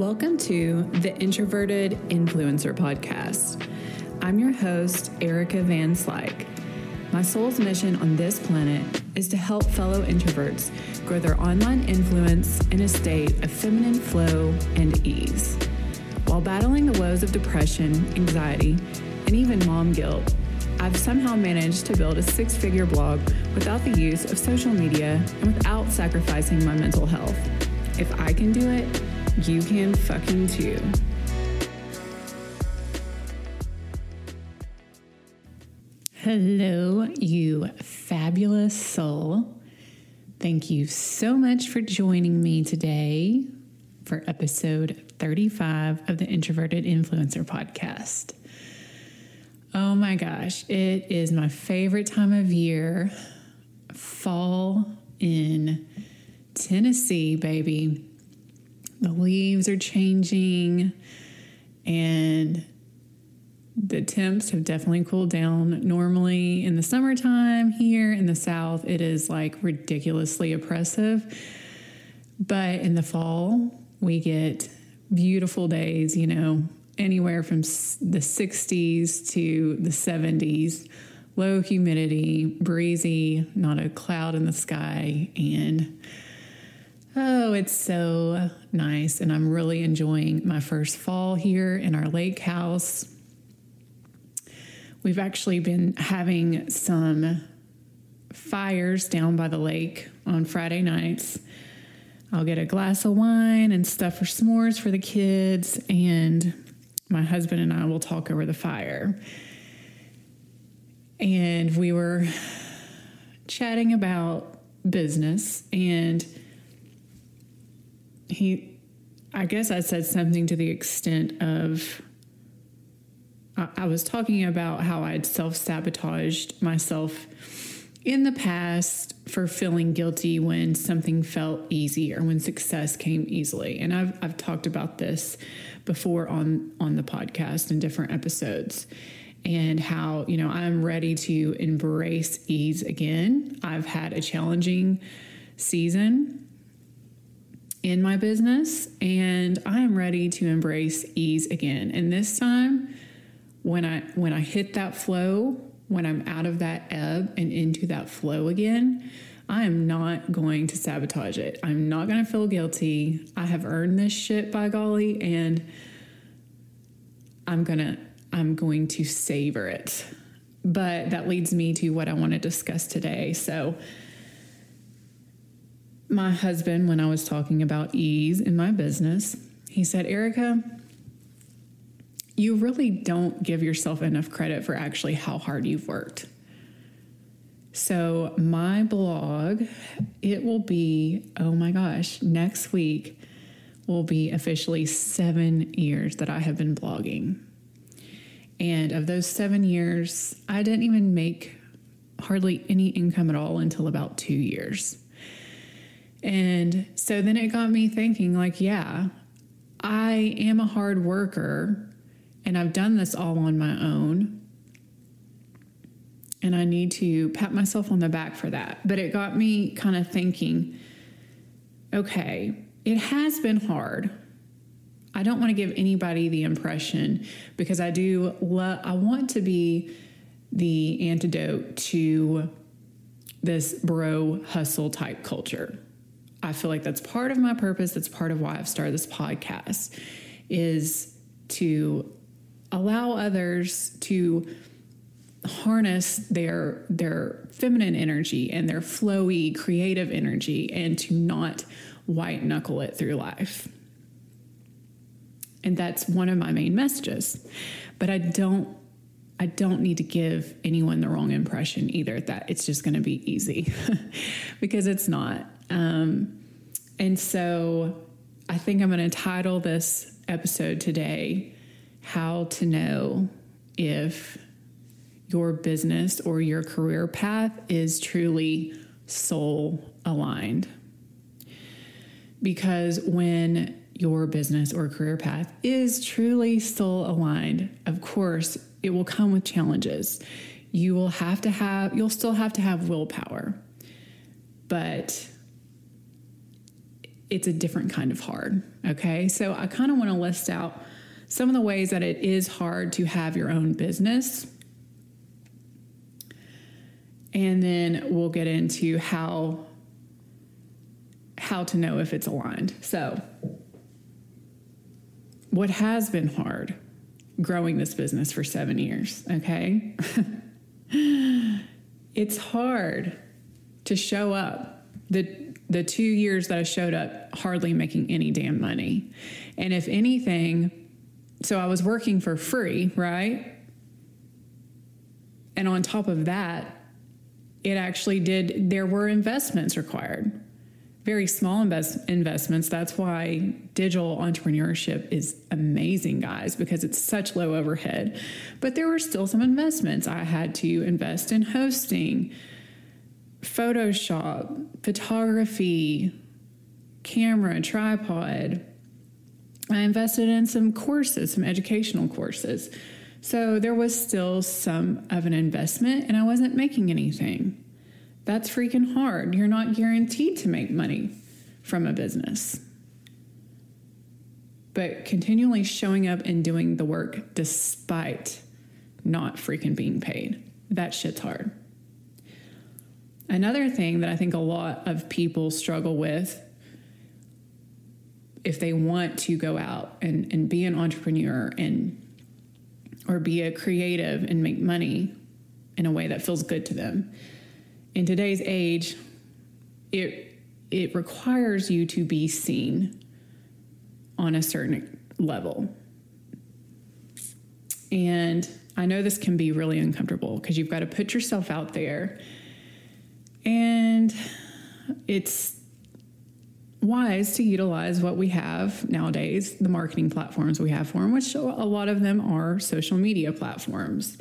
Welcome to the Introverted Influencer Podcast. I'm your host, Erica Van Slyke. My soul's mission on this planet is to help fellow introverts grow their online influence in a state of feminine flow and ease. While battling the woes of depression, anxiety, and even mom guilt, I've somehow managed to build a six figure blog without the use of social media and without sacrificing my mental health. If I can do it, you can fucking too. Hello, you fabulous soul. Thank you so much for joining me today for episode 35 of the Introverted Influencer Podcast. Oh my gosh, it is my favorite time of year. Fall in Tennessee, baby the leaves are changing and the temps have definitely cooled down. Normally in the summertime here in the south, it is like ridiculously oppressive. But in the fall, we get beautiful days, you know, anywhere from the 60s to the 70s, low humidity, breezy, not a cloud in the sky, and Oh, it's so nice. And I'm really enjoying my first fall here in our lake house. We've actually been having some fires down by the lake on Friday nights. I'll get a glass of wine and stuff for s'mores for the kids, and my husband and I will talk over the fire. And we were chatting about business and he, I guess I said something to the extent of, I, I was talking about how I'd self sabotaged myself in the past for feeling guilty when something felt easy or when success came easily. And I've, I've talked about this before on, on the podcast in different episodes and how, you know, I'm ready to embrace ease again. I've had a challenging season in my business and I am ready to embrace ease again. And this time when I when I hit that flow, when I'm out of that ebb and into that flow again, I am not going to sabotage it. I'm not going to feel guilty. I have earned this shit by golly and I'm going to I'm going to savor it. But that leads me to what I want to discuss today. So my husband, when I was talking about ease in my business, he said, Erica, you really don't give yourself enough credit for actually how hard you've worked. So, my blog, it will be, oh my gosh, next week will be officially seven years that I have been blogging. And of those seven years, I didn't even make hardly any income at all until about two years. And so then it got me thinking, like, yeah, I am a hard worker and I've done this all on my own. And I need to pat myself on the back for that. But it got me kind of thinking okay, it has been hard. I don't want to give anybody the impression because I do, I want to be the antidote to this bro hustle type culture. I feel like that's part of my purpose. That's part of why I've started this podcast is to allow others to harness their their feminine energy and their flowy creative energy and to not white knuckle it through life. And that's one of my main messages. But I don't I don't need to give anyone the wrong impression either that it's just going to be easy because it's not. Um, and so I think I'm going to title this episode today How to Know If Your Business or Your Career Path is Truly Soul Aligned. Because when your business or career path is truly soul aligned, of course, it will come with challenges. You will have to have, you'll still have to have willpower. But it's a different kind of hard. Okay. So I kind of want to list out some of the ways that it is hard to have your own business. And then we'll get into how how to know if it's aligned. So, what has been hard growing this business for 7 years, okay? it's hard to show up. The the 2 years that I showed up hardly making any damn money. And if anything, so I was working for free, right? And on top of that, it actually did, there were investments required, very small invest, investments. That's why digital entrepreneurship is amazing, guys, because it's such low overhead. But there were still some investments. I had to invest in hosting, Photoshop, photography, camera, tripod, I invested in some courses, some educational courses. So there was still some of an investment, and I wasn't making anything. That's freaking hard. You're not guaranteed to make money from a business. But continually showing up and doing the work despite not freaking being paid, that shit's hard. Another thing that I think a lot of people struggle with if they want to go out and, and be an entrepreneur and or be a creative and make money in a way that feels good to them. In today's age, it it requires you to be seen on a certain level. And I know this can be really uncomfortable because you've got to put yourself out there. It's wise to utilize what we have nowadays, the marketing platforms we have for them, which a lot of them are social media platforms.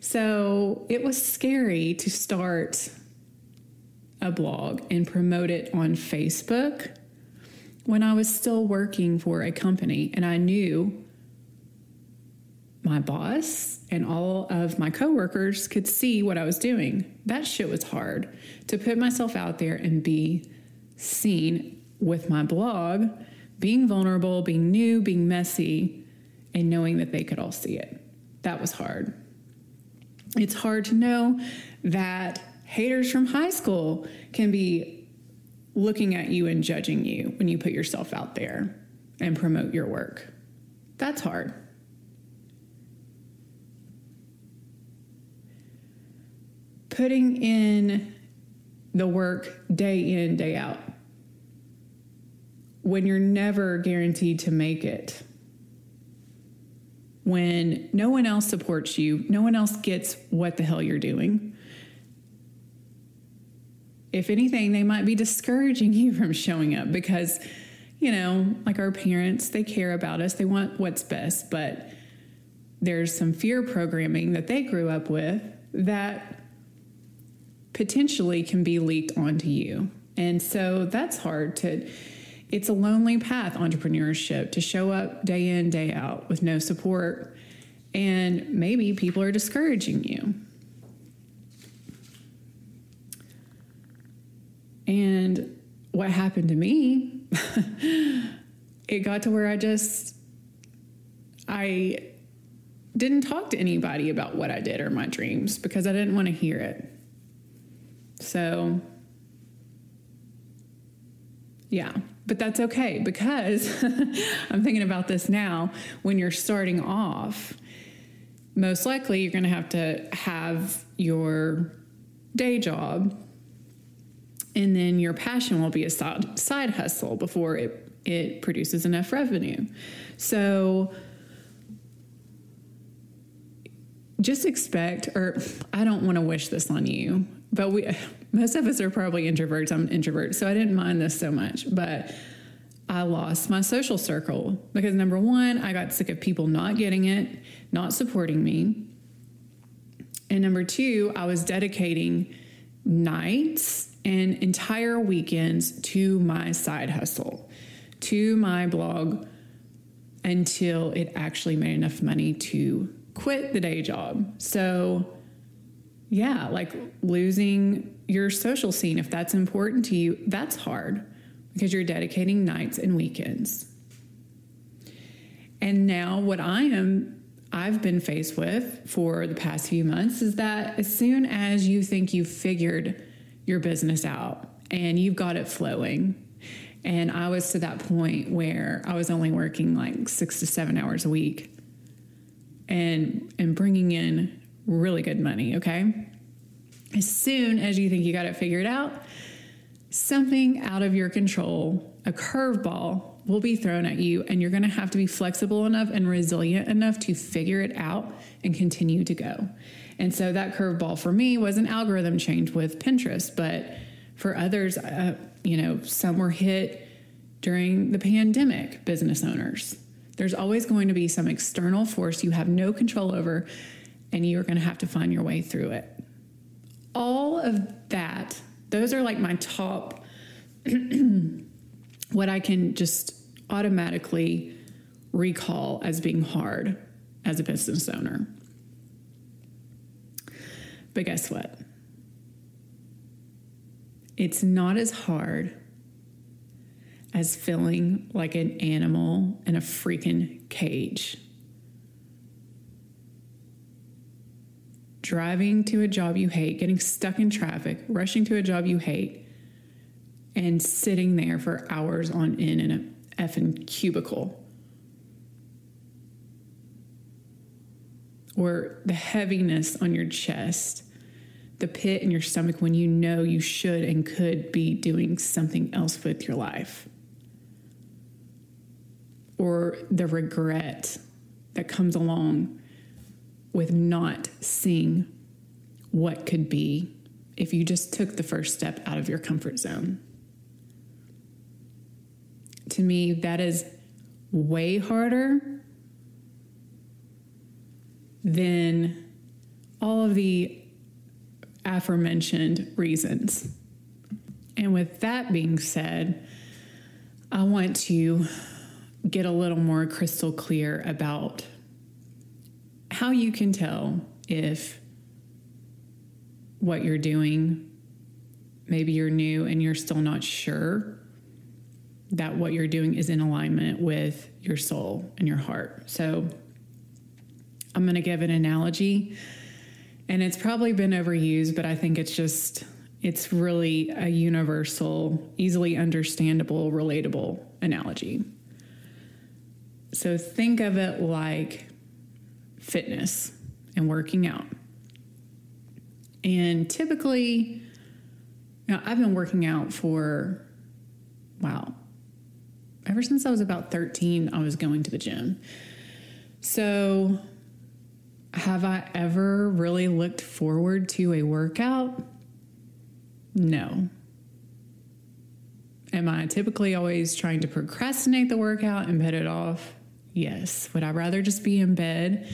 So it was scary to start a blog and promote it on Facebook when I was still working for a company and I knew my boss and all of my coworkers could see what I was doing. That shit was hard to put myself out there and be seen with my blog, being vulnerable, being new, being messy, and knowing that they could all see it. That was hard. It's hard to know that haters from high school can be looking at you and judging you when you put yourself out there and promote your work. That's hard. Putting in the work day in, day out when you're never guaranteed to make it, when no one else supports you, no one else gets what the hell you're doing. If anything, they might be discouraging you from showing up because, you know, like our parents, they care about us, they want what's best, but there's some fear programming that they grew up with that potentially can be leaked onto you. And so that's hard to it's a lonely path, entrepreneurship, to show up day in, day out with no support. And maybe people are discouraging you. And what happened to me, it got to where I just, I didn't talk to anybody about what I did or my dreams because I didn't want to hear it. So, yeah, but that's okay because I'm thinking about this now. When you're starting off, most likely you're going to have to have your day job and then your passion will be a side hustle before it, it produces enough revenue. So just expect, or I don't want to wish this on you, but we most of us are probably introverts. I'm an introvert, so I didn't mind this so much, but I lost my social circle because number one, I got sick of people not getting it, not supporting me. And number two, I was dedicating nights and entire weekends to my side hustle, to my blog until it actually made enough money to quit the day job. So, yeah, like losing your social scene, if that's important to you, that's hard because you're dedicating nights and weekends. And now, what I am I've been faced with for the past few months is that as soon as you think you've figured your business out and you've got it flowing, and I was to that point where I was only working like six to seven hours a week and and bringing in really good money, okay? As soon as you think you got it figured out, something out of your control, a curveball will be thrown at you, and you're gonna have to be flexible enough and resilient enough to figure it out and continue to go. And so that curveball for me was an algorithm change with Pinterest, but for others, uh, you know, some were hit during the pandemic, business owners. There's always going to be some external force you have no control over, and you're going to have to find your way through it. All of that, those are like my top, what I can just automatically recall as being hard as a business owner. But guess what? It's not as hard as feeling like an animal in a freaking cage. Driving to a job you hate, getting stuck in traffic, rushing to a job you hate, and sitting there for hours on end in a effing cubicle. Or the heaviness on your chest, the pit in your stomach when you know you should and could be doing something else with your life. Or the regret that comes along with not seeing what could be if you just took the first step out of your comfort zone to me, that is way harder than all of the aforementioned reasons. And with that being said, I want to get a little more crystal clear about how you can tell if what you're doing, maybe you're new and you're still not sure that what you're doing is in alignment with your soul and your heart. So I'm going to give an analogy and it's probably been overused, but I think it's just it's really a universal, easily understandable, relatable analogy. So think of it like fitness and working out. And typically, now I've been working out for wow, ever since I was about 13, I was going to the gym. So, have I ever really looked forward to a workout? No. Am I typically always trying to procrastinate the workout and put it off? Yes. Would I rather just be in bed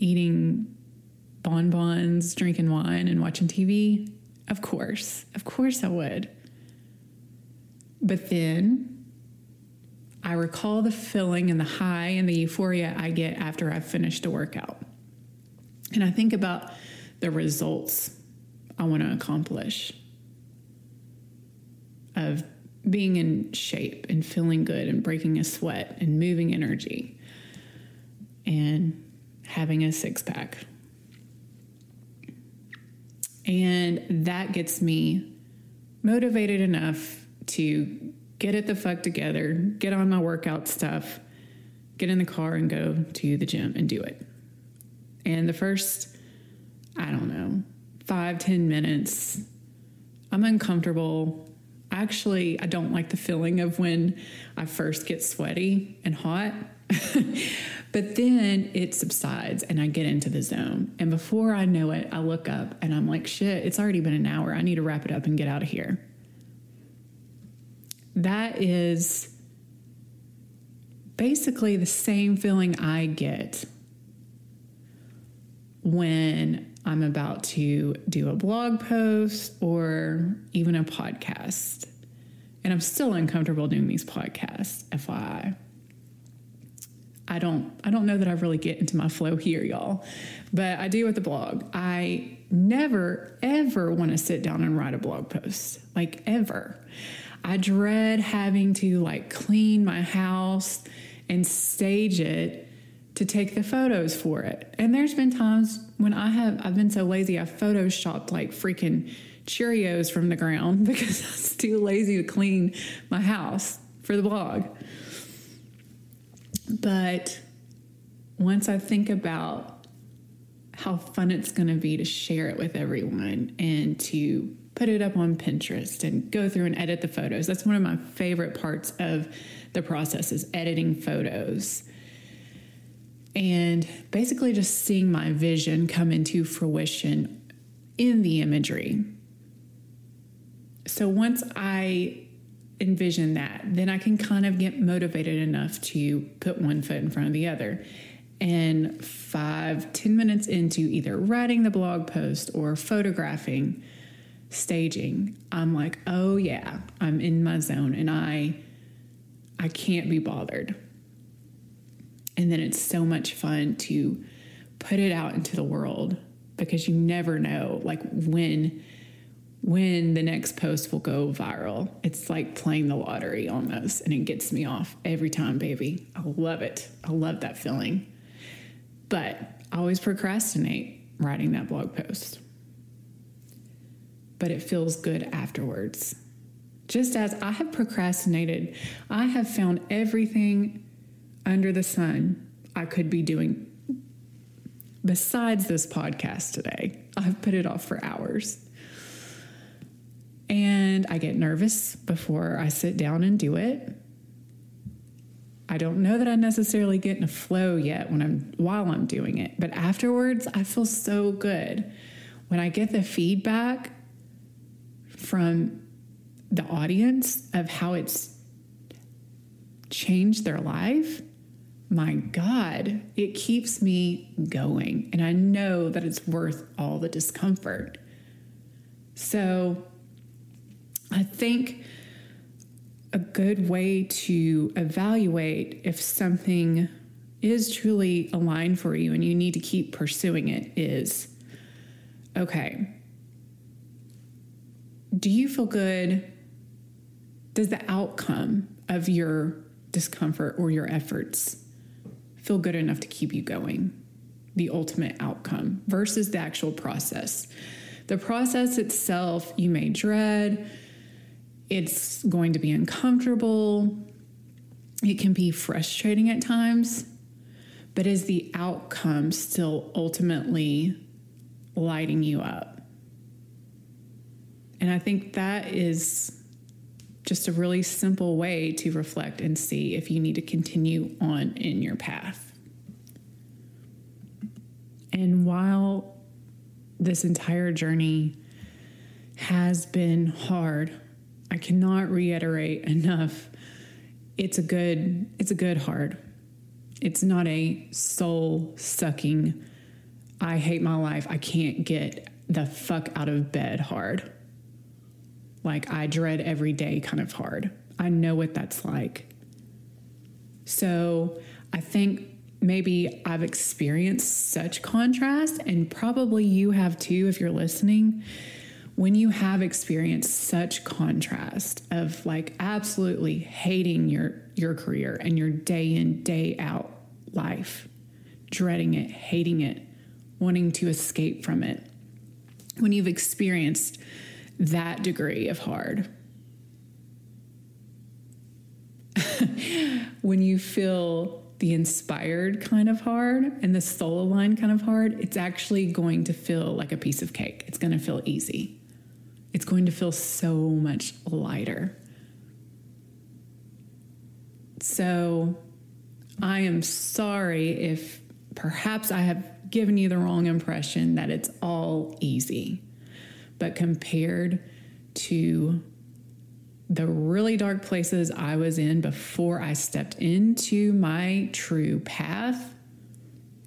eating bonbons, drinking wine, and watching TV? Of course. Of course I would. But then I recall the feeling and the high and the euphoria I get after I've finished a workout. And I think about the results I want to accomplish of being in shape and feeling good and breaking a sweat and moving energy and having a six pack. And that gets me motivated enough to get it the fuck together, get on my workout stuff, get in the car and go to the gym and do it. And the first, I don't know, five ten minutes, I'm uncomfortable. Actually, I don't like the feeling of when I first get sweaty and hot. but then it subsides and I get into the zone. And before I know it, I look up and I'm like, shit, it's already been an hour. I need to wrap it up and get out of here that is basically the same feeling I get when I'm about to do a blog post or even a podcast. And I'm still uncomfortable doing these podcasts, FYI. I don't I don't know that I really get into my flow here, y'all. But I do with the blog. I never ever want to sit down and write a blog post. Like ever. I dread having to like clean my house and stage it to take the photos for it. And there's been times when I have I've been so lazy I've photoshopped like freaking Cheerios from the ground because I was too lazy to clean my house for the blog. But once I think about how fun it's going to be to share it with everyone and to put it up on Pinterest and go through and edit the photos. That's one of my favorite parts of the process is editing photos. And basically just seeing my vision come into fruition in the imagery. So once I envision that, then I can kind of get motivated enough to put one foot in front of the other. And five, ten minutes into either writing the blog post or photographing, staging, I'm like, oh yeah, I'm in my zone and I I can't be bothered. And then it's so much fun to put it out into the world because you never know like when when the next post will go viral. It's like playing the lottery almost, and it gets me off every time, baby. I love it. I love that feeling. But I always procrastinate writing that blog post. But it feels good afterwards. Just as I have procrastinated, I have found everything under the sun I could be doing besides this podcast today. I've put it off for hours. And I get nervous before I sit down and do it. I don't know that I necessarily get in a flow yet when I'm while I'm doing it, but afterwards I feel so good. When I get the feedback from the audience of how it's changed their life, my God, it keeps me going. And I know that it's worth all the discomfort. So I think a good way to evaluate if something is truly aligned for you and you need to keep pursuing it is okay, do you feel good? Does the outcome of your discomfort or your efforts feel good enough to keep you going? The ultimate outcome versus the actual process. The process itself, you may dread it's going to be uncomfortable. It can be frustrating at times, but is the outcome still ultimately lighting you up? And I think that is just a really simple way to reflect and see if you need to continue on in your path. And while this entire journey has been hard, I cannot reiterate enough. It's a good it's a good hard. It's not a soul sucking I hate my life. I can't get the fuck out of bed hard. Like I dread every day kind of hard. I know what that's like. So, I think maybe I've experienced such contrast and probably you have too if you're listening when you have experienced such contrast of like absolutely hating your your career and your day in day out life dreading it hating it wanting to escape from it when you've experienced that degree of hard when you feel the inspired kind of hard and the soul aligned kind of hard, it's actually going to feel like a piece of cake. It's going to feel easy it's going to feel so much lighter. So I am sorry if perhaps I have given you the wrong impression that it's all easy. But compared to the really dark places I was in before I stepped into my true path,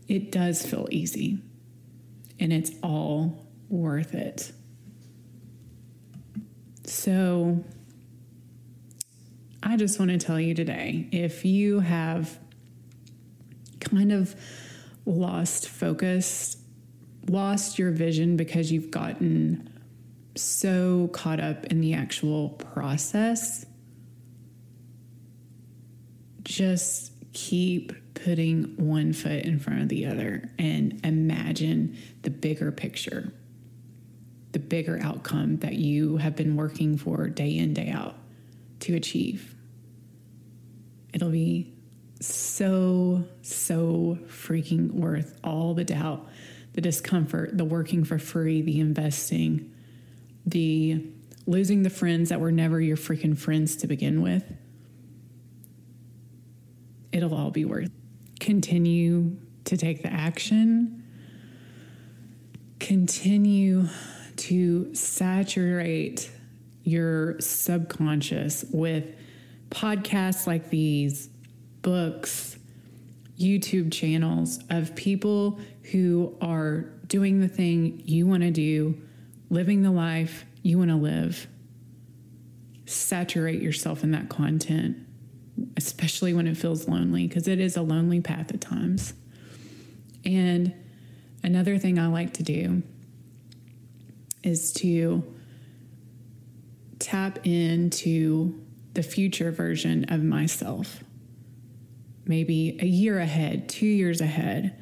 it does feel easy. And it's all worth it. So I just want to tell you today if you have kind of lost focus, lost your vision because you've gotten so caught up in the actual process, just keep putting one foot in front of the other and imagine the bigger picture the bigger outcome that you have been working for day in, day out to achieve. It'll be so, so freaking worth all the doubt, the discomfort, the working for free, the investing, the losing the friends that were never your freaking friends to begin with. It'll all be worth. Continue to take the action. Continue to saturate your subconscious with podcasts like these, books, YouTube channels of people who are doing the thing you want to do, living the life you want to live. Saturate yourself in that content, especially when it feels lonely, because it is a lonely path at times. And another thing I like to do is to tap into the future version of myself maybe a year ahead, two years ahead.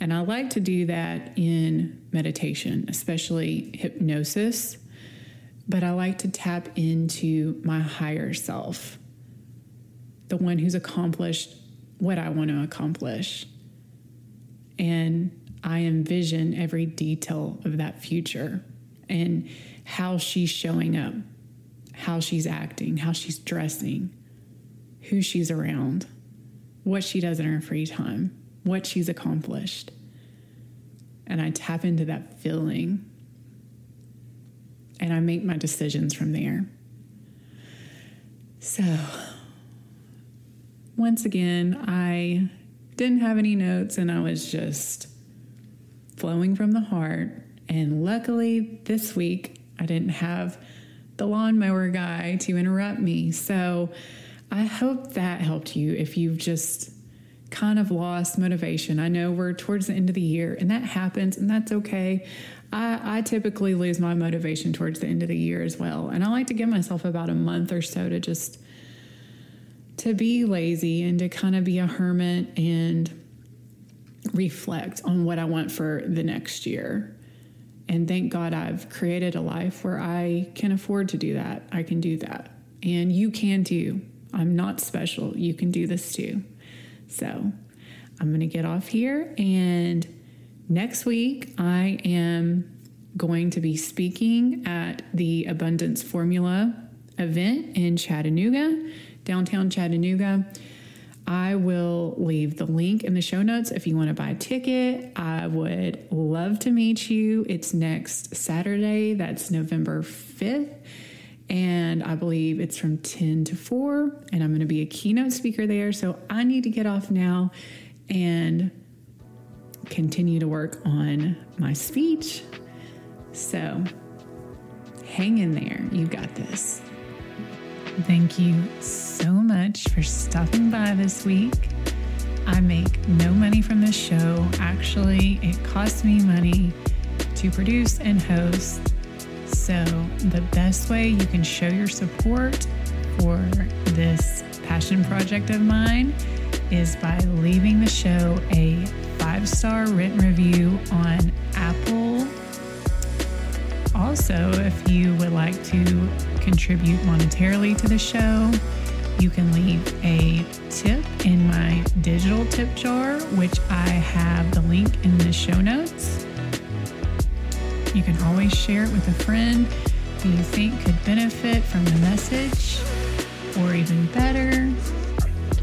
And I like to do that in meditation, especially hypnosis. But I like to tap into my higher self, the one who's accomplished what I want to accomplish. And I envision every detail of that future and how she's showing up, how she's acting, how she's dressing, who she's around what she does in her free time, what she's accomplished. And I tap into that feeling and I make my decisions from there. So, once again, I didn't have any notes and I was just flowing from the heart. And luckily, this week, I didn't have the lawnmower guy to interrupt me. So, I hope that helped you if you've just kind of lost motivation. I know we're towards the end of the year and that happens and that's okay. I, I, typically lose my motivation towards the end of the year as well. And I like to give myself about a month or so to just to be lazy and to kind of be a hermit and reflect on what I want for the next year. And thank God I've created a life where I can afford to do that. I can do that. And you can too. I'm not special. You can do this too. So I'm going to get off here. And next week, I am going to be speaking at the Abundance Formula event in Chattanooga, downtown Chattanooga. I will leave the link in the show notes if you want to buy a ticket. I would love to meet you. It's next Saturday, that's November 5th and I believe it's from 10 to 4, and I'm going to be a keynote speaker there. So I need to get off now and continue to work on my speech. So hang in there. You've got this. Thank you so much for stopping by this week. I make no money from this show. Actually, it costs me money to produce and host so, the best way you can show your support for this passion project of mine is by leaving the show a five star written review on Apple. Also, if you would like to contribute monetarily to the show, you can leave a tip in my digital tip jar, which I have the link in the show notes. You can always share it with a friend who you think could benefit from the message. Or even better,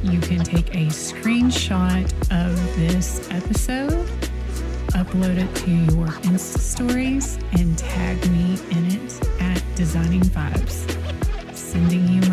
you can take a screenshot of this episode, upload it to your Insta stories and tag me in it at Designing Vibes. Sending you